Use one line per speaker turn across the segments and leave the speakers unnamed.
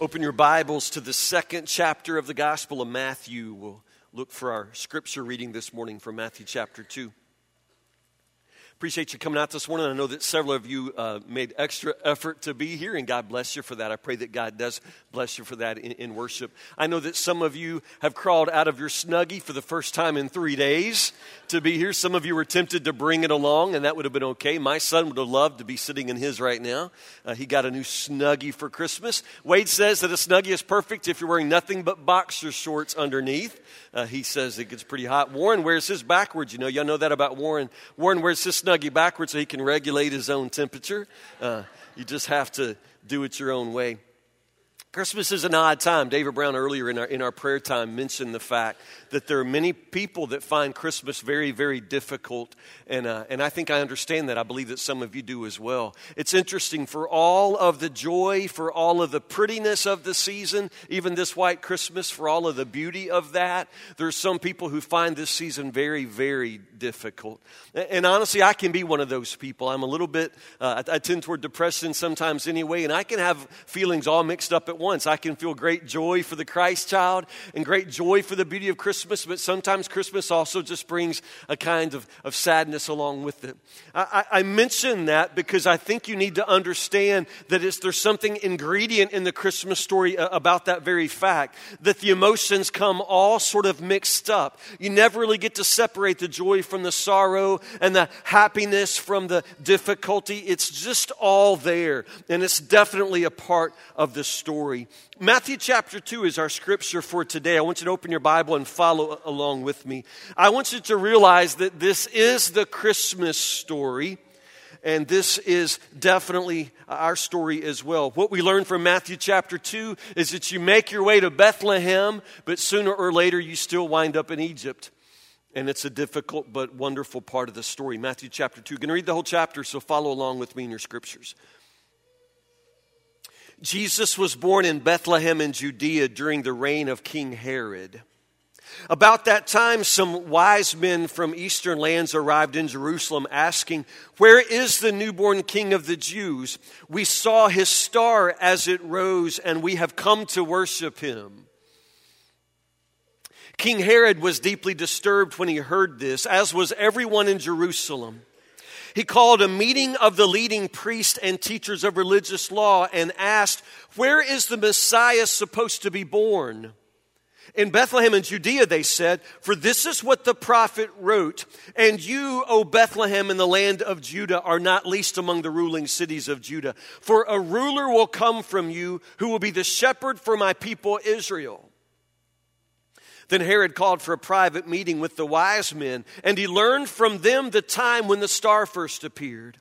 Open your Bibles to the second chapter of the Gospel of Matthew. We'll look for our scripture reading this morning from Matthew chapter 2. Appreciate you coming out this morning. I know that several of you uh, made extra effort to be here, and God bless you for that. I pray that God does bless you for that in, in, worship. I know that some of you have crawled out of your snuggie for the first time in three days to be here. Some of you were tempted to bring it along, and that would have been okay. My son would have loved to be sitting in his right now. Uh, he got a new snuggie for Christmas. Wade says that a snuggie is perfect if you're wearing nothing but boxer shorts underneath. Uh, he says it gets pretty hot. Warren wears his backwards. You know, y'all know that about Warren. Warren wears his snuggie backwards so he can regulate his own temperature. Uh, you just have to do it your own way. Christmas is an odd time. David Brown earlier in our, in our prayer time mentioned the fact that there are many people that find Christmas very, very difficult. And, uh, and I think I understand that. I believe that some of you do as well. It's interesting for all of the joy, for all of the prettiness of the season, even this white Christmas, for all of the beauty of that, there's some people who find this season very, very difficult. And honestly, I can be one of those people. I'm a little bit, uh, I, I tend toward depression sometimes anyway, and I can have feelings all mixed up at once. I can feel great joy for the Christ child and great joy for the beauty of Christmas, but sometimes Christmas also just brings a kind of, of sadness along with it. I, I, mention that because I think you need to understand that there's something ingredient in the Christmas story uh, about that very fact, that the emotions come all sort of mixed up. You never really get to separate the joy from the sorrow and the happiness from the difficulty. It's just all there, and it's definitely a part of the story Matthew chapter 2 is our scripture for today. I want you to open your Bible and follow along with me. I want you to realize that this is the Christmas story, and this is definitely our story as well. What we learn from Matthew chapter 2 is that you make your way to Bethlehem, but sooner or later you still wind up in Egypt. And it's a difficult but wonderful part of the story. Matthew chapter 2. I'm going to read the whole chapter, so follow along with me in your scriptures. Jesus was born in Bethlehem in Judea during the reign of King Herod. About that time, some wise men from eastern lands arrived in Jerusalem asking, Where is the newborn king of the Jews? We saw his star as it rose, and we have come to worship him. King Herod was deeply disturbed when he heard this, as was everyone in Jerusalem. He called a meeting of the leading priests and teachers of religious law and asked, Where is the Messiah supposed to be born? In Bethlehem in Judea, they said, For this is what the prophet wrote. And you, O Bethlehem, in the land of Judah, are not least among the ruling cities of Judah. For a ruler will come from you who will be the shepherd for my people Israel. Then Herod called for a private meeting with the wise men, and he learned from them the time when the star first appeared.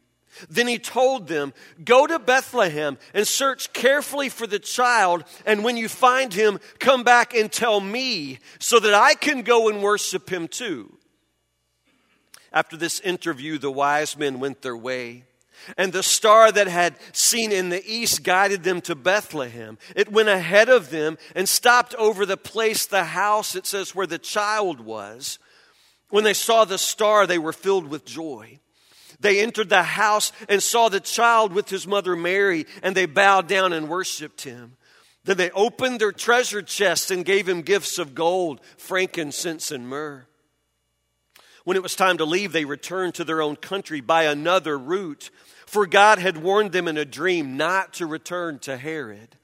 Then he told them, Go to Bethlehem and search carefully for the child, and when you find him, come back and tell me, so that I can go and worship him too. After this interview, the wise men went their way. And the star that had seen in the east guided them to Bethlehem. It went ahead of them and stopped over the place, the house, it says, where the child was. When they saw the star, they were filled with joy. They entered the house and saw the child with his mother Mary, and they bowed down and worshiped him. Then they opened their treasure chests and gave him gifts of gold, frankincense, and myrrh. When it was time to leave, they returned to their own country by another route, for God had warned them in a dream not to return to Herod.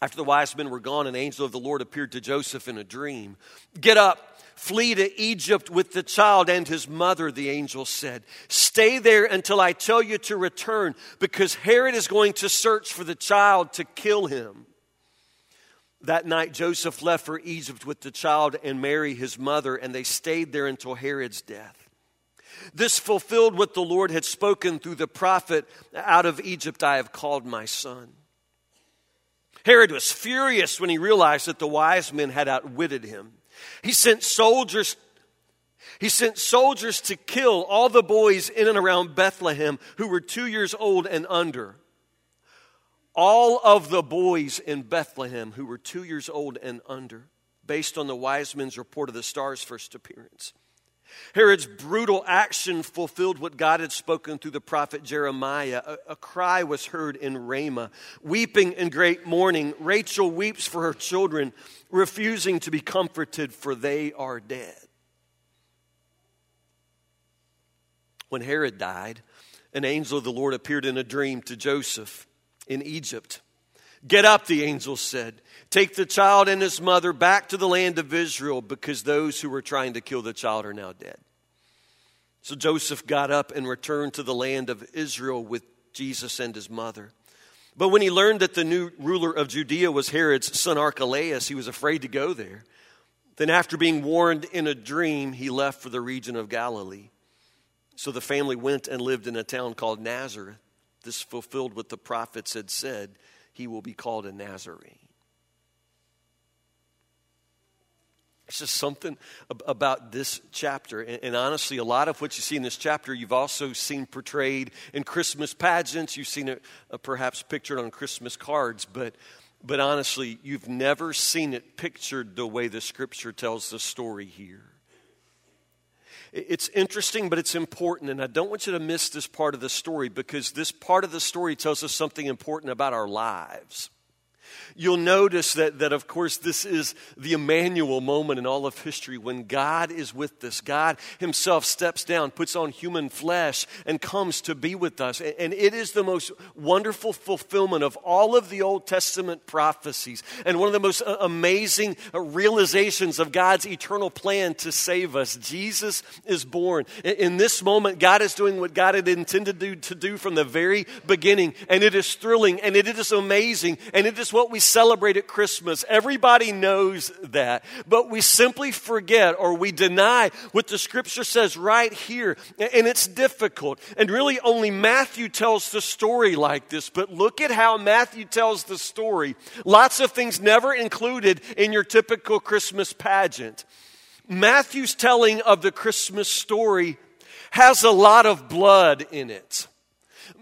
After the wise men were gone, an angel of the Lord appeared to Joseph in a dream. Get up, flee to Egypt with the child and his mother, the angel said. Stay there until I tell you to return, because Herod is going to search for the child to kill him. That night, Joseph left for Egypt with the child and Mary, his mother, and they stayed there until Herod's death. This fulfilled what the Lord had spoken through the prophet Out of Egypt I have called my son. Herod was furious when he realized that the wise men had outwitted him. He sent soldiers he sent soldiers to kill all the boys in and around Bethlehem who were 2 years old and under all of the boys in Bethlehem who were two years old and under, based on the wise men's report of the star's first appearance. Herod's brutal action fulfilled what God had spoken through the prophet Jeremiah. A, a, cry was heard in Ramah, weeping in great mourning. Rachel weeps for her children, refusing to be comforted, for they are dead. When Herod died, an angel of the Lord appeared in a dream to Joseph in Egypt. Get up, the angel said. Take the child and his mother back to the land of Israel because those who were trying to kill the child are now dead. So Joseph got up and returned to the land of Israel with Jesus and his mother. But when he learned that the new ruler of Judea was Herod's son Archelaus, he was afraid to go there. Then, after being warned in a dream, he left for the region of Galilee. So the family went and lived in a town called Nazareth. This fulfilled what the prophets had said he will be called a Nazarene. It's just something about this chapter. And, honestly, a lot of what you see in this chapter, you've also seen portrayed in Christmas pageants. You've seen it uh, perhaps pictured on Christmas cards. But, but honestly, you've never seen it pictured the way the scripture tells the story here. It's interesting, but it's important, and I don't want you to miss this part of the story because this part of the story tells us something important about our lives. You'll notice that, that, of course, this is the Emmanuel moment in all of history when God is with us. God Himself steps down, puts on human flesh, and comes to be with us. And it is the most wonderful fulfillment of all of the Old Testament prophecies and one of the most uh, amazing uh, realizations of God's eternal plan to save us. Jesus is born. In this moment, God is doing what God had intended to to do from the very beginning, and it is thrilling, and it is amazing, and it is what we celebrate at Christmas. Everybody knows that. But we simply forget or we deny what the scripture says right here. And it's difficult. And really, only Matthew tells the story like this. But look at how Matthew tells the story. Lots of things never included in your typical Christmas pageant. Matthew's telling of the Christmas story has a lot of blood in it.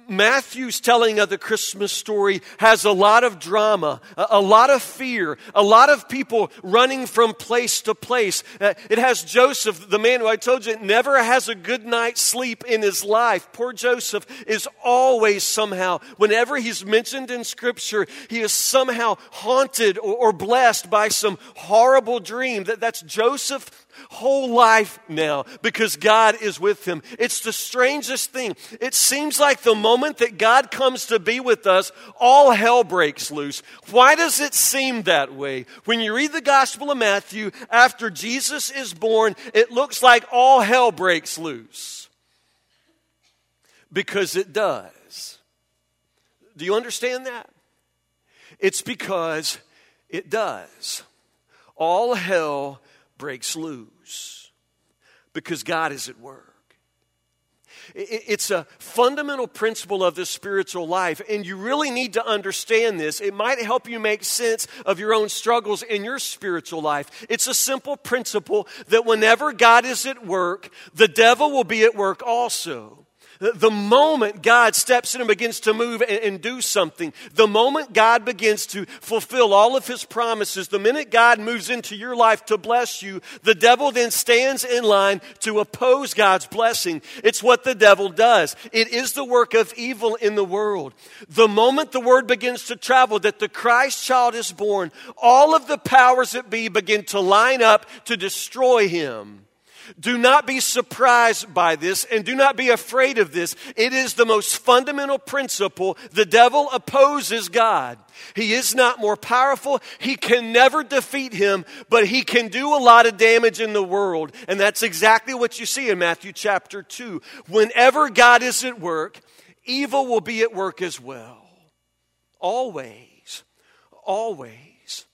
Matthew's telling of the Christmas story has a lot of drama, a, lot of fear, a lot of people running from place to place. Uh, it has Joseph, the man who I told you never has a good night's sleep in his life. Poor Joseph is always somehow, whenever he's mentioned in Scripture, he is somehow haunted or, blessed by some horrible dream. That, that's Joseph whole life now because God is with him. It's the strangest thing. It seems like the moment that God comes to be with us, all hell breaks loose. Why does it seem that way? When you read the Gospel of Matthew, after Jesus is born, it looks like all hell breaks loose. Because it does. Do you understand that? It's because it does. All hell breaks loose because God is at work. It's a fundamental principle of the spiritual life, and you really need to understand this. It might help you make sense of your own struggles in your spiritual life. It's a simple principle that whenever God is at work, the devil will be at work also. The moment God steps in and begins to move and, do something, the moment God begins to fulfill all of his promises, the minute God moves into your life to bless you, the devil then stands in line to oppose God's blessing. It's what the devil does. It is the work of evil in the world. The moment the word begins to travel that the Christ child is born, all of the powers that be begin to line up to destroy him. Do not be surprised by this and do not be afraid of this. It is the most fundamental principle. The devil opposes God. He is not more powerful. He can never defeat him, but he can do a lot of damage in the world. And that's exactly what you see in Matthew chapter 2. Whenever God is at work, evil will be at work as well. Always. Always.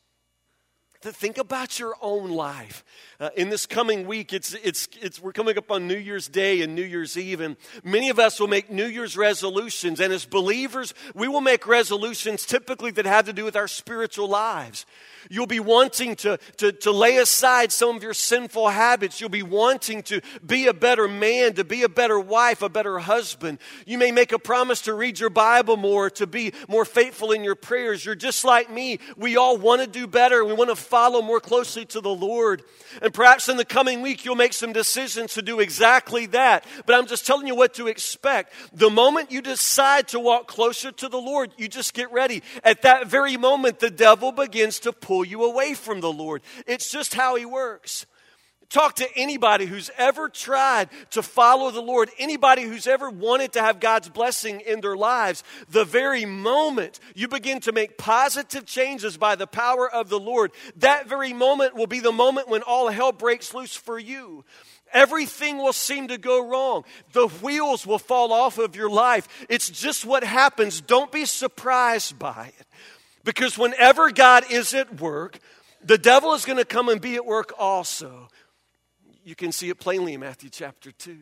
Think about your own life. Uh, in this coming week, it's, it's, it's, we're coming up on New Year's Day and New Year's Eve, and many of us will make New Year's resolutions. And as believers, we will make resolutions typically that have to do with our spiritual lives. You'll be wanting to, to, to lay aside some of your sinful habits. You'll be wanting to be a better man, to be a better wife, a better husband. You may make a promise to read your Bible more, to be more faithful in your prayers. You're just like me. We all want to do better. We want to follow more closely to the Lord. And perhaps in the coming week, you'll make some decisions to do exactly that. But I'm just telling you what to expect. The moment you decide to walk closer to the Lord, you just get ready. At that very moment, the devil begins to pull you away from the Lord. It's just how he works. Talk to anybody who's ever tried to follow the Lord, anybody who's ever wanted to have God's blessing in their lives. The very moment you begin to make positive changes by the power of the Lord, that very moment will be the moment when all hell breaks loose for you. Everything will seem to go wrong. The wheels will fall off of your life. It's just what happens. Don't be surprised by it. Because whenever God is at work, the devil is going to come and be at work also. You can see it plainly in Matthew chapter 2.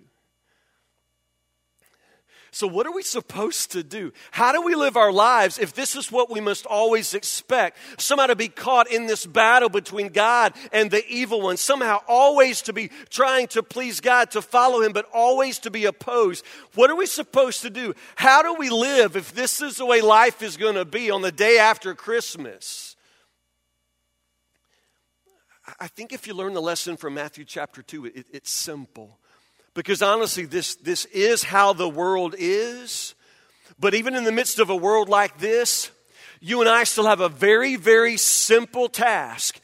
So, what are we supposed to do? How do we live our lives if this is what we must always expect? Somehow to be caught in this battle between God and the evil one. Somehow always to be trying to please God, to follow Him, but always to be opposed. What are we supposed to do? How do we live if this is the way life is going to be on the day after Christmas? I think if you learn the lesson from Matthew chapter 2, it, it's simple. Because honestly, this, this is how the world is. But even in the midst of a world like this, you and I still have a very, very simple task.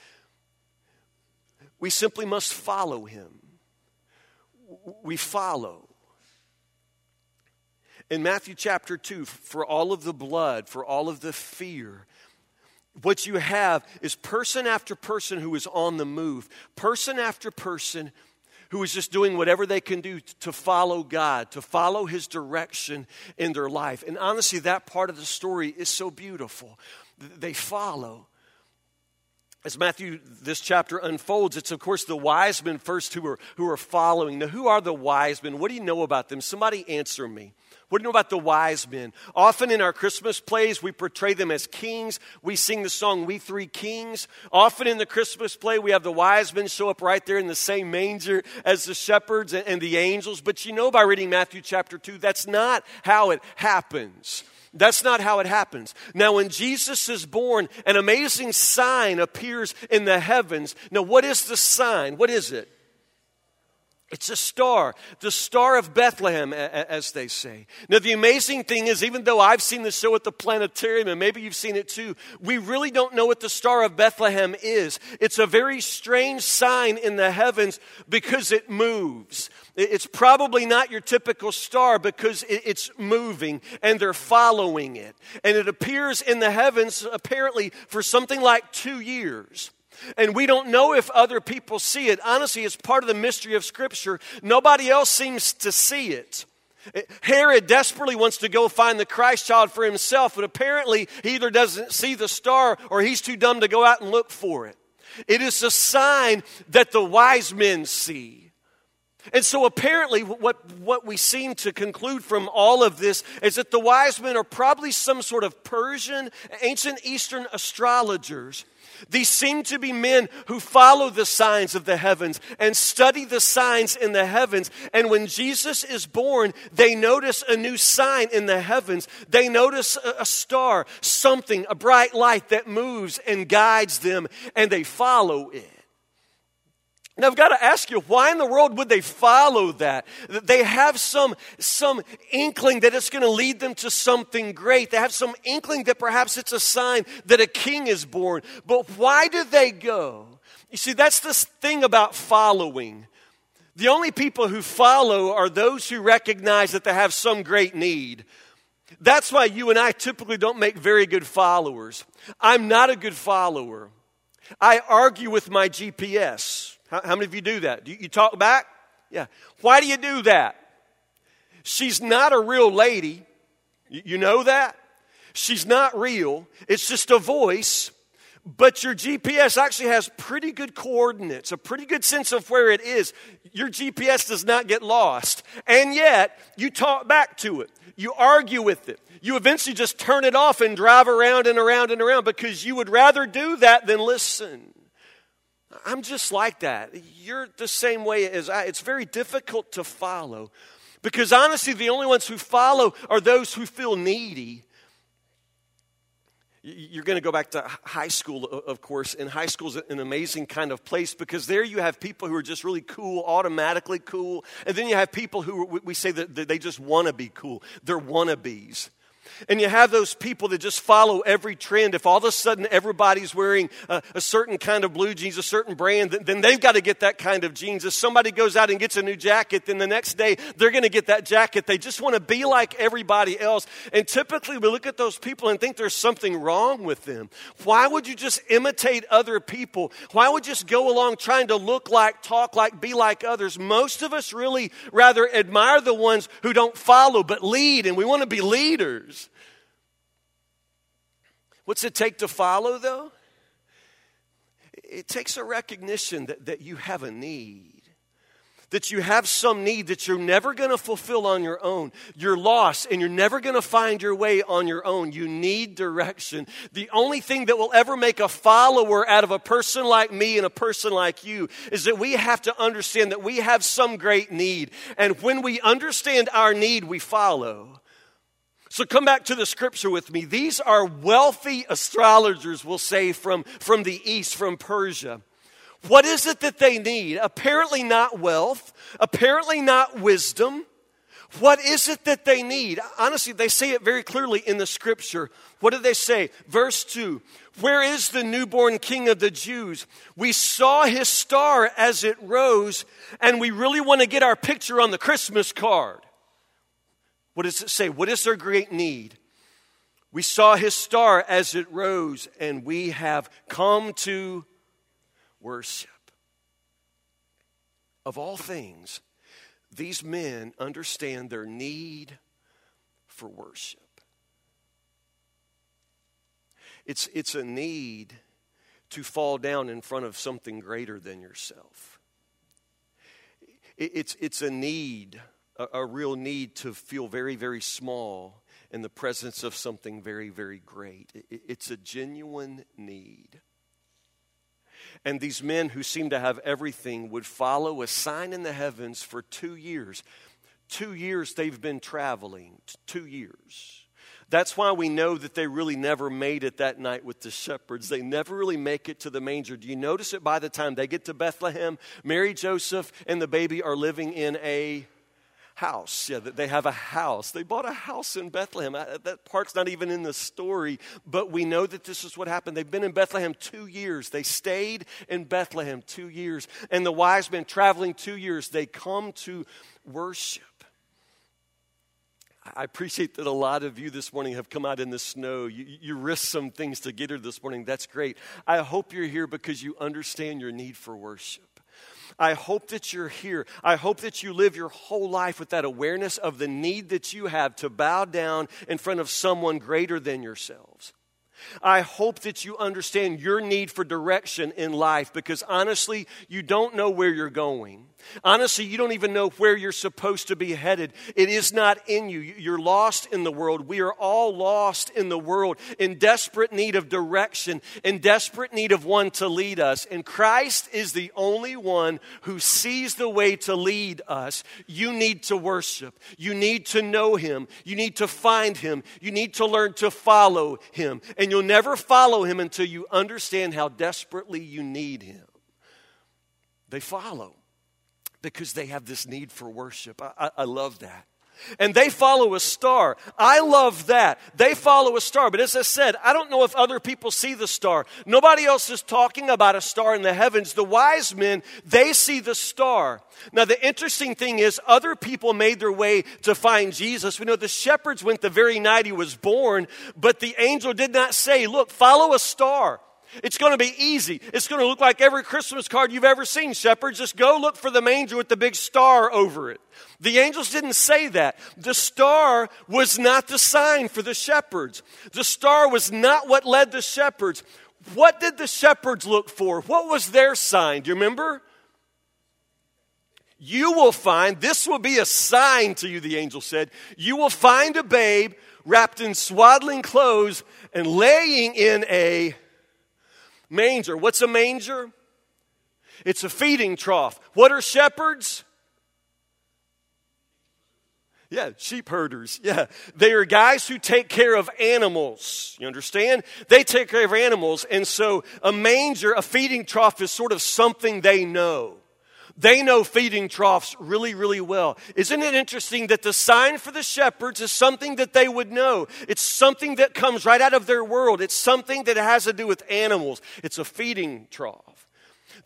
We simply must follow him. We follow. In Matthew chapter 2, for all of the blood, for all of the fear, what you have is person after person who is on the move, person after person who is just doing whatever they can do to follow God, to follow His direction in their life. And honestly, that part of the story is so beautiful. They follow. As Matthew, this chapter unfolds, it's of course the wise men first who are, who are following. Now, who are the wise men? What do you know about them? Somebody answer me. What do you know about the wise men? Often in our Christmas plays, we portray them as kings. We sing the song, We Three Kings. Often in the Christmas play, we have the wise men show up right there in the same manger as the shepherds and the angels. But you know by reading Matthew chapter 2, that's not how it happens. That's not how it happens. Now, when Jesus is born, an amazing sign appears in the heavens. Now, what is the sign? What is it? It's a star, the star of Bethlehem, as they say. Now, the amazing thing is, even though I've seen the show at the planetarium, and maybe you've seen it too, we really don't know what the star of Bethlehem is. It's a very strange sign in the heavens because it moves. It's probably not your typical star because it's moving and they're following it. And it appears in the heavens apparently for something like two years. And we don't know if other people see it. Honestly, it's part of the mystery of Scripture. Nobody else seems to see it. Eh, Herod desperately wants to go find the Christ child for himself, but apparently he either doesn't see the star or he's too dumb to go out and look for it. It is a sign that the wise men see. And so apparently, what, what we seem to conclude from all of this is that the wise men are probably some sort of Persian, ancient Eastern astrologers these seem to be men who follow the signs of the heavens and study the signs in the heavens. And when Jesus is born, they notice a new sign in the heavens. They notice a, star, something, a bright light that moves and guides them, and they follow it. Now, I've got to ask you, why in the world would they follow that? They have some, some inkling that it's going to lead them to something great. They have some inkling that perhaps it's a sign that a king is born. But why do they go? You see, that's the thing about following. The only people who follow are those who recognize that they have some great need. That's why you and I typically don't make very good followers. I'm not a good follower. I argue with my GPS. How, how many of you do that? Do you, you talk back? Yeah. Why do you do that? She's not a real lady. You, you know that? She's not real. It's just a voice. But your GPS actually has pretty good coordinates, a pretty good sense of where it is. Your GPS does not get lost. And yet, you talk back to it. You argue with it. You eventually just turn it off and drive around and around and around because you would rather do that than listen. I'm just like that. You're the same way as I. It's very difficult to follow because honestly, the only ones who follow are those who feel needy. You're going to go back to high school, of course, and high school is an amazing kind of place because there you have people who are just really cool, automatically cool. And then you have people who we say that they just want to be cool. They're wannabes. And you have those people that just follow every trend. If all of a sudden everybody's wearing a, a certain kind of blue jeans, a certain brand, then, then they've got to get that kind of jeans. If somebody goes out and gets a new jacket, then the next day they're going to get that jacket. They just want to be like everybody else. And typically we look at those people and think there's something wrong with them. Why would you just imitate other people? Why would you just go along trying to look like, talk like, be like others? Most of us really rather admire the ones who don't follow but lead, and we want to be leaders. What's it take to follow, though? It takes a recognition that, that you have a need, that you have some need that you're never going to fulfill on your own. You're lost and you're never going to find your way on your own. You need direction. The only thing that will ever make a follower out of a person like me and a person like you is that we have to understand that we have some great need. And when we understand our need, we follow. So come back to the scripture with me. These are wealthy astrologers, we'll say, from, from the east, from Persia. What is it that they need? Apparently not wealth, apparently not wisdom. What is it that they need? Honestly, they say it very clearly in the scripture. What do they say? Verse 2 Where is the newborn king of the Jews? We saw his star as it rose, and we really want to get our picture on the Christmas card. What does it say? What is their great need? We saw his star as it rose, and we have come to worship. Of all things, these men understand their need for worship. It's, it's a need to fall down in front of something greater than yourself. It's, it's a need a, a real need to feel very, very small in the presence of something very, very great. It, it's a genuine need. And these men who seem to have everything would follow a sign in the heavens for two years. Two years they've been traveling, two years. That's why we know that they really never made it that night with the shepherds. They never really make it to the manger. Do you notice it by the time they get to Bethlehem? Mary, Joseph, and the baby are living in a house. Yeah, they have a house. They bought a house in Bethlehem. Uh, that part's not even in the story, but we know that this is what happened. They've been in Bethlehem two years. They stayed in Bethlehem two years. And the wise men traveling two years, they come to worship. I appreciate that a lot of you this morning have come out in the snow. You, you risked some things to get here this morning. That's great. I hope you're here because you understand your need for worship. I hope that you're here. I hope that you live your whole life with that awareness of the need that you have to bow down in front of someone greater than yourselves. I hope that you understand your need for direction in life because honestly, you don't know where you're going. Honestly, you don't even know where you're supposed to be headed. It is not in you. You're lost in the world. We are all lost in the world, in desperate need of direction, in desperate need of one to lead us. And Christ is the only one who sees the way to lead us. You need to worship. You need to know Him. You need to find Him. You need to learn to follow Him. And you'll never follow Him until you understand how desperately you need Him. They follow because they have this need for worship. I, I, I love that. And they follow a star. I love that. They follow a star. But as I said, I don't know if other people see the star. Nobody else is talking about a star in the heavens. The wise men, they see the star. Now, the interesting thing is, other people made their way to find Jesus. We know the shepherds went the very night he was born, but the angel did not say, Look, follow a star. It's going to be easy. It's going to look like every Christmas card you've ever seen, shepherds. Just go look for the manger with the big star over it. The angels didn't say that. The star was not the sign for the shepherds. The star was not what led the shepherds. What did the shepherds look for? What was their sign? Do you remember? You will find, this will be a sign to you, the angel said. You will find a babe wrapped in swaddling clothes and laying in a Manger. What's a manger? It's a feeding trough. What are shepherds? Yeah, sheep herders. Yeah. They are guys who take care of animals. You understand? They take care of animals. And so a manger, a feeding trough is sort of something they know. They know feeding troughs really, really well. Isn't it interesting that the sign for the shepherds is something that they would know? It's something that comes right out of their world. It's something that has to do with animals. It's a feeding trough.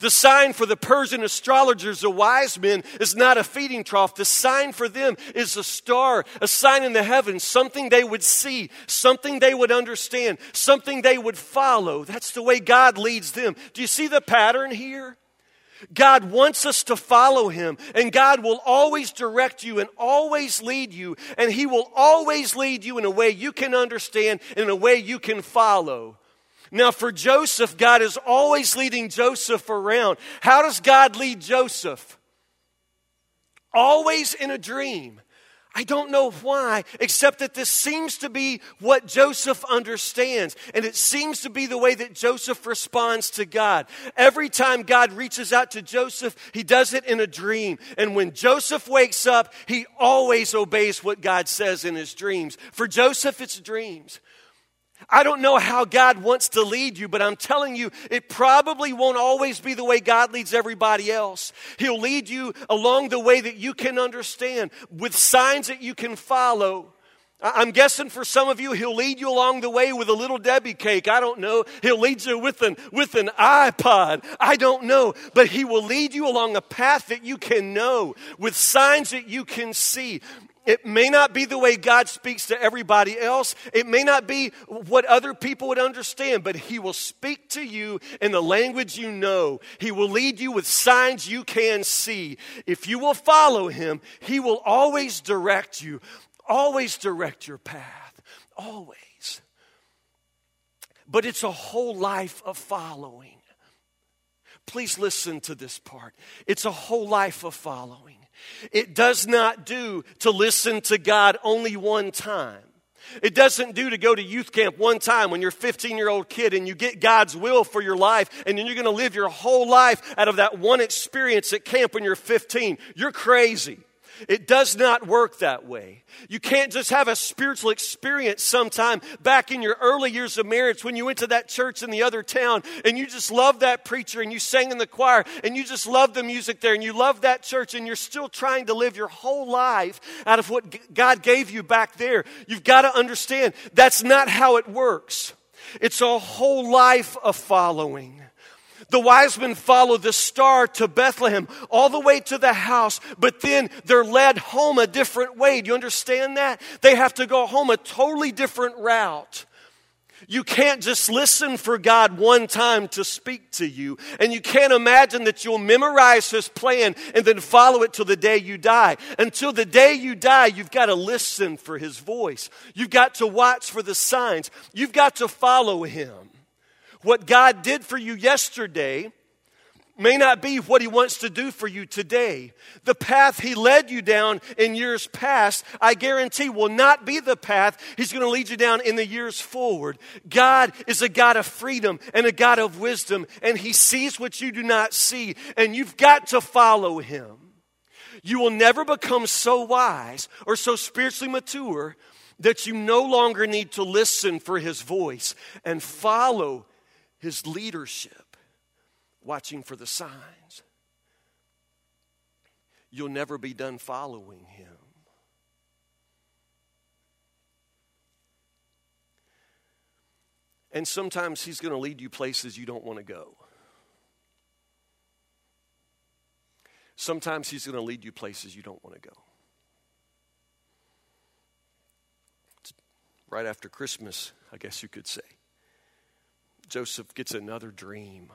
The sign for the Persian astrologers, the wise men, is not a feeding trough. The sign for them is a star, a sign in the heavens, something they would see, something they would understand, something they would follow. That's the way God leads them. Do you see the pattern here? God wants us to follow Him, and God will always direct you and always lead you, and He will always lead you in a way you can understand, in a way you can follow. Now, for Joseph, God is always leading Joseph around. How does God lead Joseph? Always in a dream. I don't know why, except that this seems to be what Joseph understands. And it seems to be the way that Joseph responds to God. Every time God reaches out to Joseph, he does it in a dream. And when Joseph wakes up, he always obeys what God says in his dreams. For Joseph, it's dreams. I don't know how God wants to lead you, but I'm telling you, it probably won't always be the way God leads everybody else. He'll lead you along the way that you can understand, with signs that you can follow. I'm guessing for some of you, he'll lead you along the way with a little Debbie cake. I don't know. He'll lead you with an, with an iPod. I don't know. But he will lead you along a path that you can know, with signs that you can see. It may not be the way God speaks to everybody else. It may not be what other people would understand, but He will speak to you in the language you know. He will lead you with signs you can see. If you will follow Him, He will always direct you, always direct your path, always. But it's a whole life of following. Please listen to this part. It's a whole life of following. It does not do to listen to God only one time. It doesn't do to go to youth camp one time when you're a 15 year old kid and you get God's will for your life and then you're going to live your whole life out of that one experience at camp when you're 15. You're crazy. It does not work that way. You can't just have a spiritual experience sometime back in your early years of marriage when you went to that church in the other town and you just loved that preacher and you sang in the choir and you just loved the music there and you loved that church and you're still trying to live your whole life out of what God gave you back there. You've got to understand that's not how it works. It's a whole life of following. The wise men follow the star to Bethlehem, all the way to the house, but then they're led home a different way. Do you understand that? They have to go home a totally different route. You can't just listen for God one time to speak to you. And you can't imagine that you'll memorize His plan and then follow it till the day you die. Until the day you die, you've got to listen for His voice. You've got to watch for the signs. You've got to follow Him. What God did for you yesterday may not be what He wants to do for you today. The path He led you down in years past, I guarantee, will not be the path He's going to lead you down in the years forward. God is a God of freedom and a God of wisdom, and He sees what you do not see, and you've got to follow Him. You will never become so wise or so spiritually mature that you no longer need to listen for His voice and follow his leadership, watching for the signs. You'll never be done following him. And sometimes he's going to lead you places you don't want to go. Sometimes he's going to lead you places you don't want to go. right after Christmas, I guess you could say. Joseph gets another dream.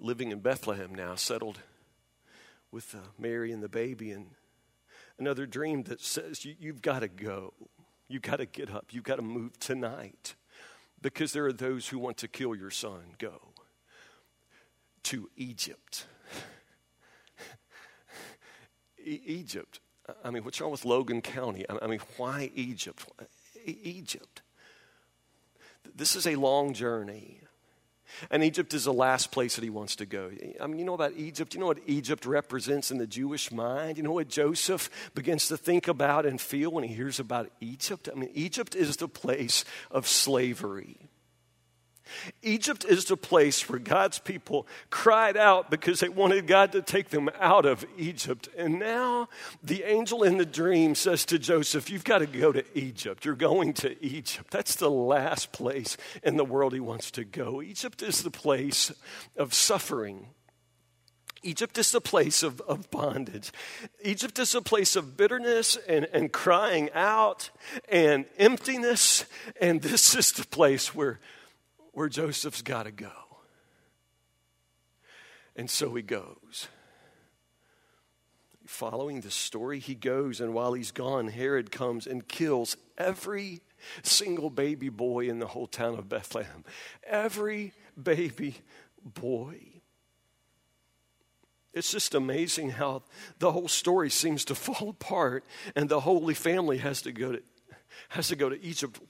Living in Bethlehem now, settled with uh, Mary and the baby, and another dream that says you, you've got to go. You've got to get up. You've got to move tonight because there are those who want to kill your son. Go to Egypt. e- Egypt. I mean, what's wrong with Logan County? I mean, why Egypt? Egypt. This is a long journey. And Egypt is the last place that he wants to go. I mean, you know about Egypt? You know what Egypt represents in the Jewish mind? You know what Joseph begins to think about and feel when he hears about Egypt? I mean, Egypt is the place of slavery. Egypt is the place where God's people cried out because they wanted God to take them out of Egypt. And now the angel in the dream says to Joseph, You've got to go to Egypt. You're going to Egypt. That's the last place in the world he wants to go. Egypt is the place of suffering. Egypt is a place of, of bondage. Egypt is a place of bitterness and, and crying out and emptiness. And this is the place where where Joseph's got to go. And so he goes. Following the story, he goes, and while he's gone, Herod comes and kills every single baby boy in the whole town of Bethlehem. Every baby boy. It's just amazing how the whole story seems to fall apart and the Holy Family has to go to, has to, go to Egypt.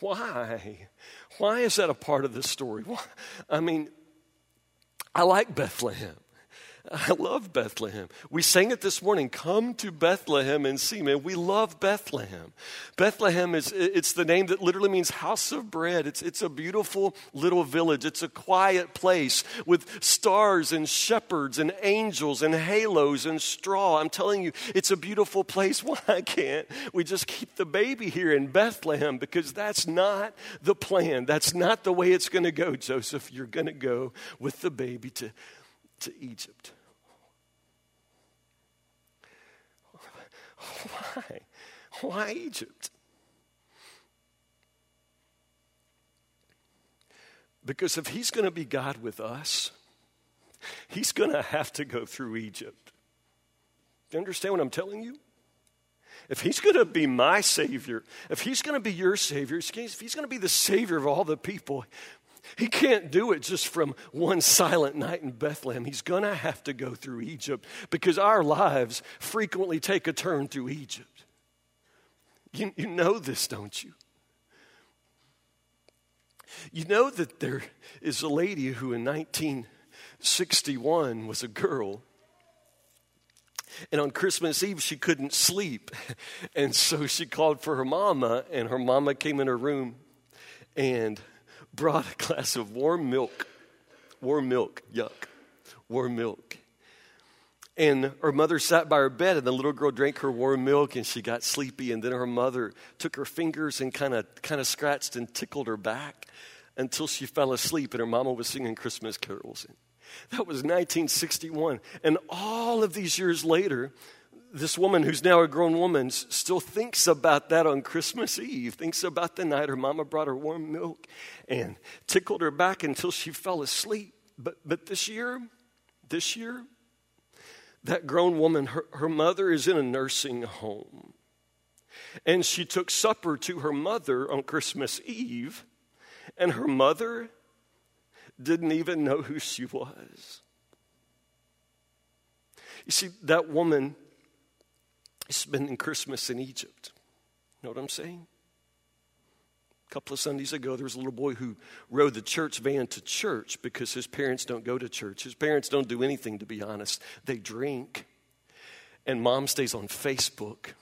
Why? Why is that a part of this story? I mean, I like Bethlehem. I love Bethlehem. We sang it this morning. Come to Bethlehem and see, man. We love Bethlehem. Bethlehem is it's the name that literally means house of bread. It's it's a beautiful little village. It's a quiet place with stars and shepherds and angels and halos and straw. I'm telling you, it's a beautiful place. Why can't we just keep the baby here in Bethlehem? Because that's not the plan. That's not the way it's going to go, Joseph. You're going to go with the baby to to Egypt. Why? Why Egypt? Because if he's going to be God with us, he's going to have to go through Egypt. Do you understand what I'm telling you? If he's going to be my Savior, if he's going to be your Savior, if he's going to be the Savior of all the people, he can't do it just from one silent night in Bethlehem. He's going to have to go through Egypt because our lives frequently take a turn through Egypt. You, you know this, don't you? You know that there is a lady who in 1961 was a girl. And on Christmas Eve, she couldn't sleep. And so she called for her mama, and her mama came in her room and brought a glass of warm milk. Warm milk, yuck. Warm milk. And her mother sat by her bed, and the little girl drank her warm milk, and she got sleepy. And then her mother took her fingers and kind of kind of scratched and tickled her back until she fell asleep. And her mama was singing Christmas carols. That was 1961. And all of these years later, this woman who's now a grown woman still thinks about that on Christmas Eve, thinks about the night her mama brought her warm milk and tickled her back until she fell asleep. But, but this year, this year, that grown woman, her, her mother is in a nursing home. And she took supper to her mother on Christmas Eve, and her mother didn't even know who she was. You see, that woman spending Christmas in Egypt. You know what I'm saying? A couple of Sundays ago, there was a little boy who rode the church van to church because his parents don't go to church. His parents don't do anything, to be honest. They drink. And mom stays on Facebook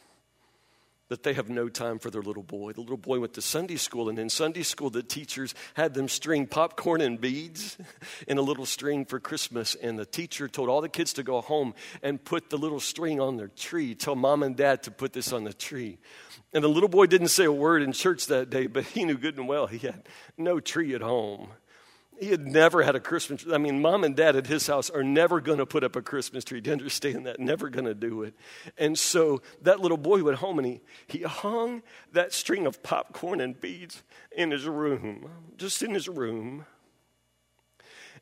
that they have no time for their little boy. The little boy went to Sunday school, and in Sunday school, the teachers had them string popcorn and beads in a little string for Christmas. And the teacher told all the kids to go home and put the little string on their tree, tell mom and dad to put this on the tree. And the little boy didn't say a word in church that day, but he knew good and well he had no tree at home. He had never had a Christmas tree. I mean, mom and dad at his house are never going to put up a Christmas tree. Do you understand that? Never going to do it. And so that little boy went home and he, he hung that string of popcorn and beads in his room, just in his room.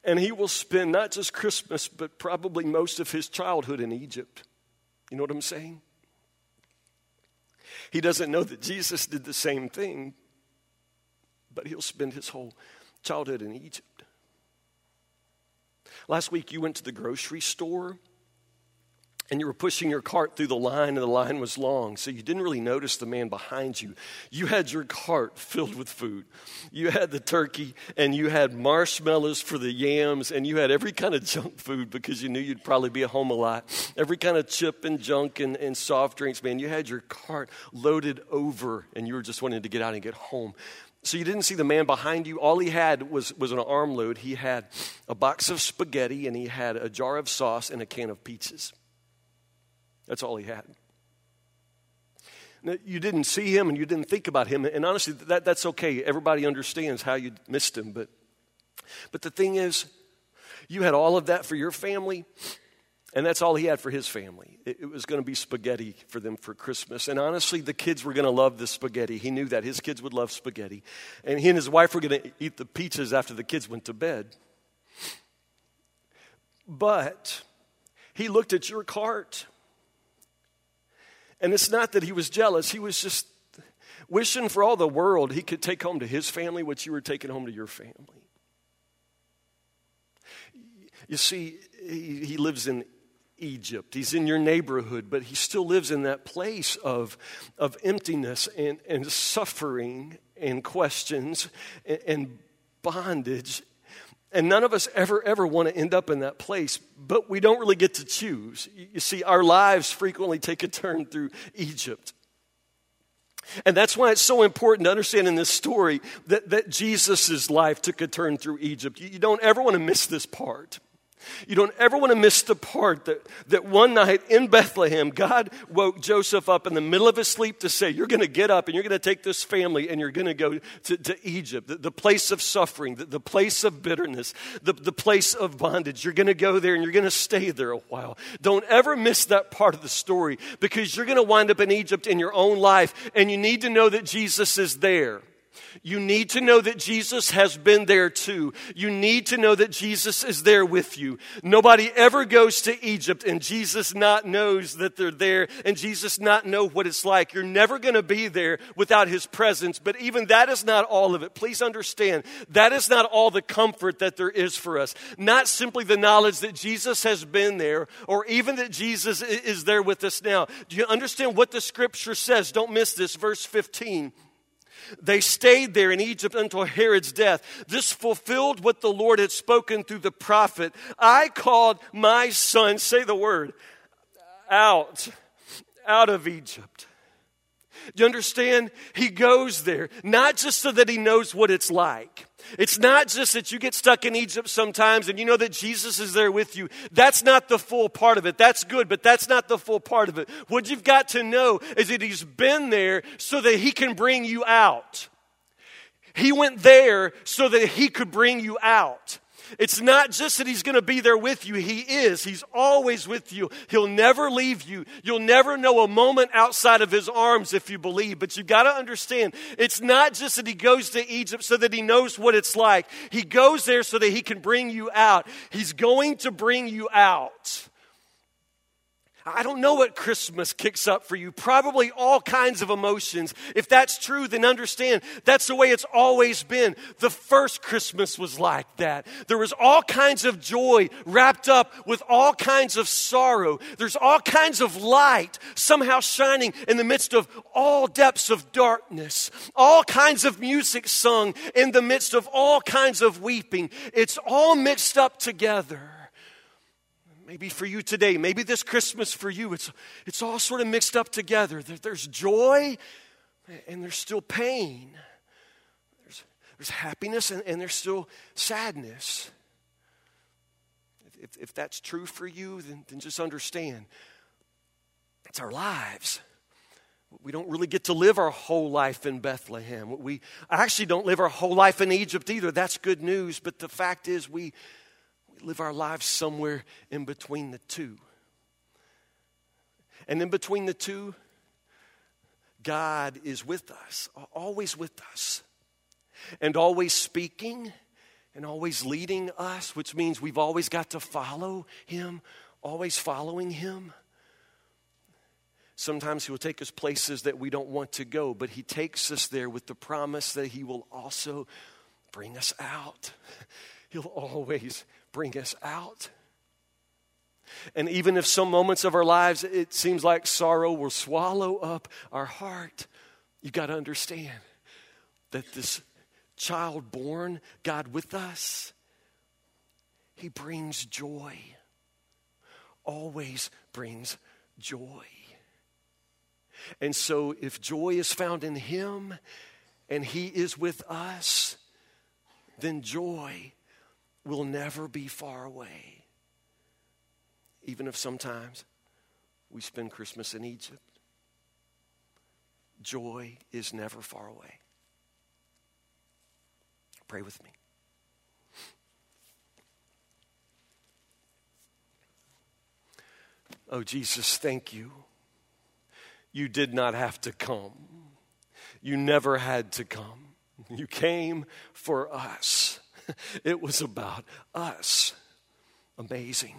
And he will spend not just Christmas, but probably most of his childhood in Egypt. You know what I'm saying? He doesn't know that Jesus did the same thing, but he'll spend his whole childhood in Egypt. Last week, you went to the grocery store and you were pushing your cart through the line, and the line was long, so you didn't really notice the man behind you. You had your cart filled with food. You had the turkey, and you had marshmallows for the yams, and you had every kind of junk food because you knew you'd probably be at home a lot. Every kind of chip and junk and, and soft drinks, man. You had your cart loaded over, and you were just wanting to get out and get home. So you didn't see the man behind you. All he had was, was an armload. He had a box of spaghetti, and he had a jar of sauce and a can of pizzas. That's all he had. Now, you didn't see him and you didn't think about him. And honestly, that, that's okay. Everybody understands how you missed him. But, but the thing is, you had all of that for your family, and that's all he had for his family. It, it was going to be spaghetti for them for Christmas. And honestly, the kids were going to love the spaghetti. He knew that. His kids would love spaghetti. And he and his wife were going to eat the pizzas after the kids went to bed. But he looked at your cart and it's not that he was jealous, he was just wishing for all the world he could take home to his family what you were taking home to your family. You see, he, he lives in Egypt. He's in your neighborhood, but he still lives in that place of, of emptiness and, and suffering and questions and, and bondage and none of us ever, ever want to end up in that place, but we don't really get to choose. You see, our lives frequently take a turn through Egypt. And that's why it's so important to understand in this story that, that Jesus' life took a turn through Egypt. You, you don't ever want to miss this part. You don't ever want to miss the part that, that one night in Bethlehem, God woke Joseph up in the middle of his sleep to say, You're going to get up and you're going to take this family and you're going to go to, to Egypt, the, the, place of suffering, the, the place of bitterness, the, the place of bondage. You're going to go there and you're going to stay there a while. Don't ever miss that part of the story because you're going to wind up in Egypt in your own life and you need to know that Jesus is there. You need to know that Jesus has been there too. You need to know that Jesus is there with you. Nobody ever goes to Egypt and Jesus not knows that they're there and Jesus not know what it's like. You're never going to be there without his presence, but even that is not all of it. Please understand, that is not all the comfort that there is for us. Not simply the knowledge that Jesus has been there or even that Jesus is there with us now. Do you understand what the scripture says? Don't miss this. Verse 15. They stayed there in Egypt until Herod's death. This fulfilled what the Lord had spoken through the prophet. I called my son, say the word, out, out of Egypt. Do you understand? He goes there, not just so that he knows what it's like. It's not just that you get stuck in Egypt sometimes and you know that Jesus is there with you. That's not the full part of it. That's good, but that's not the full part of it. What you've got to know is that He's been there so that He can bring you out. He went there so that He could bring you out. It's not just that He's going to be there with you, He is. He's always with you. He'll never leave you. You'll never know a moment outside of His arms if you believe. But you've got to understand, it's not just that He goes to Egypt so that He knows what it's like. He goes there so that He can bring you out. He's going to bring you out. I don't know what Christmas kicks up for you. Probably all kinds of emotions. If that's true, then understand that's the way it's always been. The first Christmas was like that. There was all kinds of joy wrapped up with all kinds of sorrow. There's all kinds of light somehow shining in the midst of all depths of darkness. All kinds of music sung in the midst of all kinds of weeping. It's all mixed up together. Maybe for you today, maybe this Christmas for you, it's, it's all sort of mixed up together. There's joy and there's still pain. There's, there's happiness and, and there's still sadness. If, if that's true for you, then, then just understand it's our lives. We don't really get to live our whole life in Bethlehem. We actually don't live our whole life in Egypt either. That's good news. But the fact is, we, live our lives somewhere in between the two. And in between the two, God is with us, always with us, and always speaking and always leading us, which means we've always got to follow Him, always following Him. Sometimes He will take us places that we don't want to go, but He takes us there with the promise that He will also bring us out. He'll always bring us out. And even if some moments of our lives it seems like sorrow will swallow up our heart, you've got to understand that this child born, God with us, He brings joy. Always brings joy. And so, if joy is found in Him and He is with us, then joy will never be far away. Even if sometimes we spend Christmas in Egypt, joy is never far away. Pray with me. Oh, Jesus, thank you. You did not have to come. You never had to come. You came for us. It was about us. Amazing.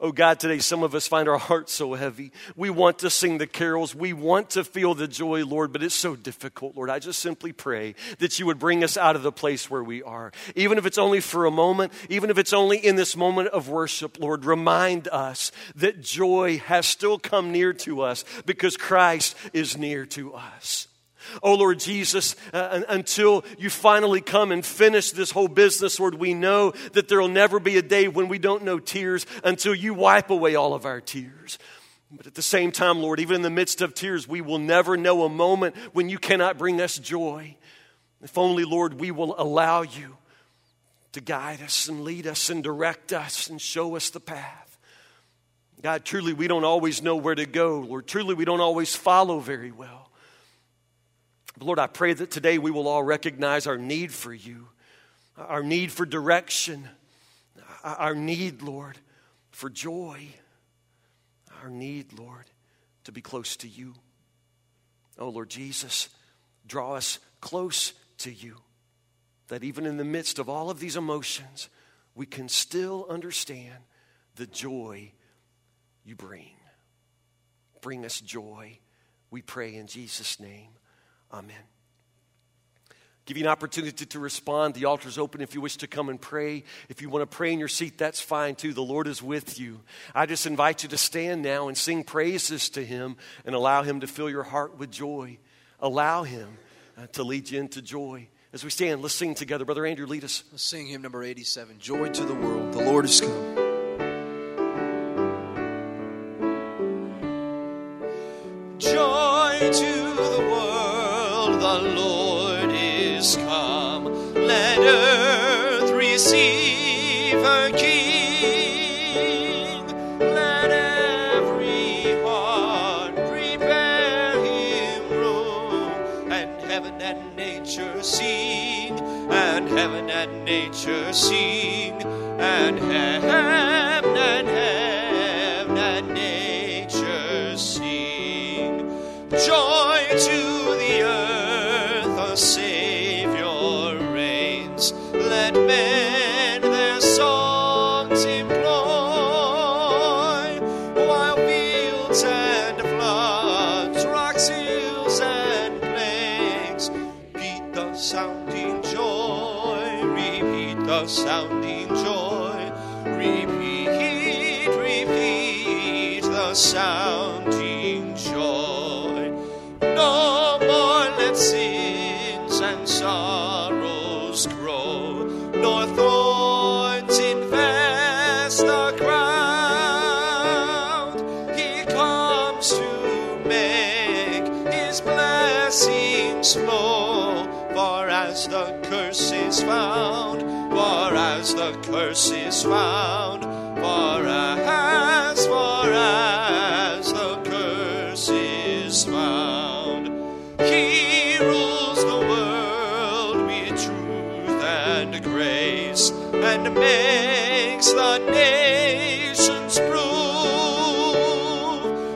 Oh God, today some of us find our hearts so heavy. We want to sing the carols. We want to feel the joy, Lord, but it's so difficult, Lord. I just simply pray that you would bring us out of the place where we are. Even if it's only for a moment, even if it's only in this moment of worship, Lord, remind us that joy has still come near to us because Christ is near to us. Oh, Lord Jesus, uh, until you finally come and finish this whole business, Lord, we know that there will never be a day when we don't know tears until you wipe away all of our tears. But at the same time, Lord, even in the midst of tears, we will never know a moment when you cannot bring us joy. If only, Lord, we will allow you to guide us and lead us and direct us and show us the path. God, truly, we don't always know where to go. Lord, truly, we don't always follow very well. Lord, I pray that today we will all recognize our need for you, our need for direction, our need, Lord, for joy, our need, Lord, to be close to you. Oh, Lord Jesus, draw us close to you, that even in the midst of all of these emotions, we can still understand the joy you bring. Bring us joy, we pray in Jesus' name. Amen. Give you an opportunity to respond. The altar is open if you wish to come and pray. If you want to pray in your seat, that's fine too. The Lord is with you. I just invite you to stand now and sing praises to Him and allow Him to fill your heart with joy. Allow Him uh, to lead you into joy. As we stand, let's sing together. Brother Andrew, lead us.
Let's sing hymn number 87 Joy to the World. The Lord is come.
Nature the sounding joy, repeat, repeat the sounding joy. No more let's sing and sorrows grow, nor thorns infest the ground. He comes to make his blessings flow, for as the curse is found, as the curse is found, for as, for as the curse is found. He rules the world with truth and grace and makes the nations prove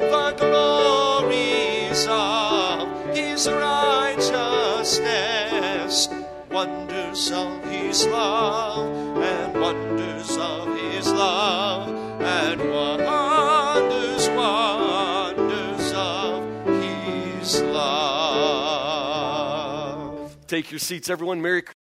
the glories of his righteousness, wonders of his love,
Take your seats, everyone. Merry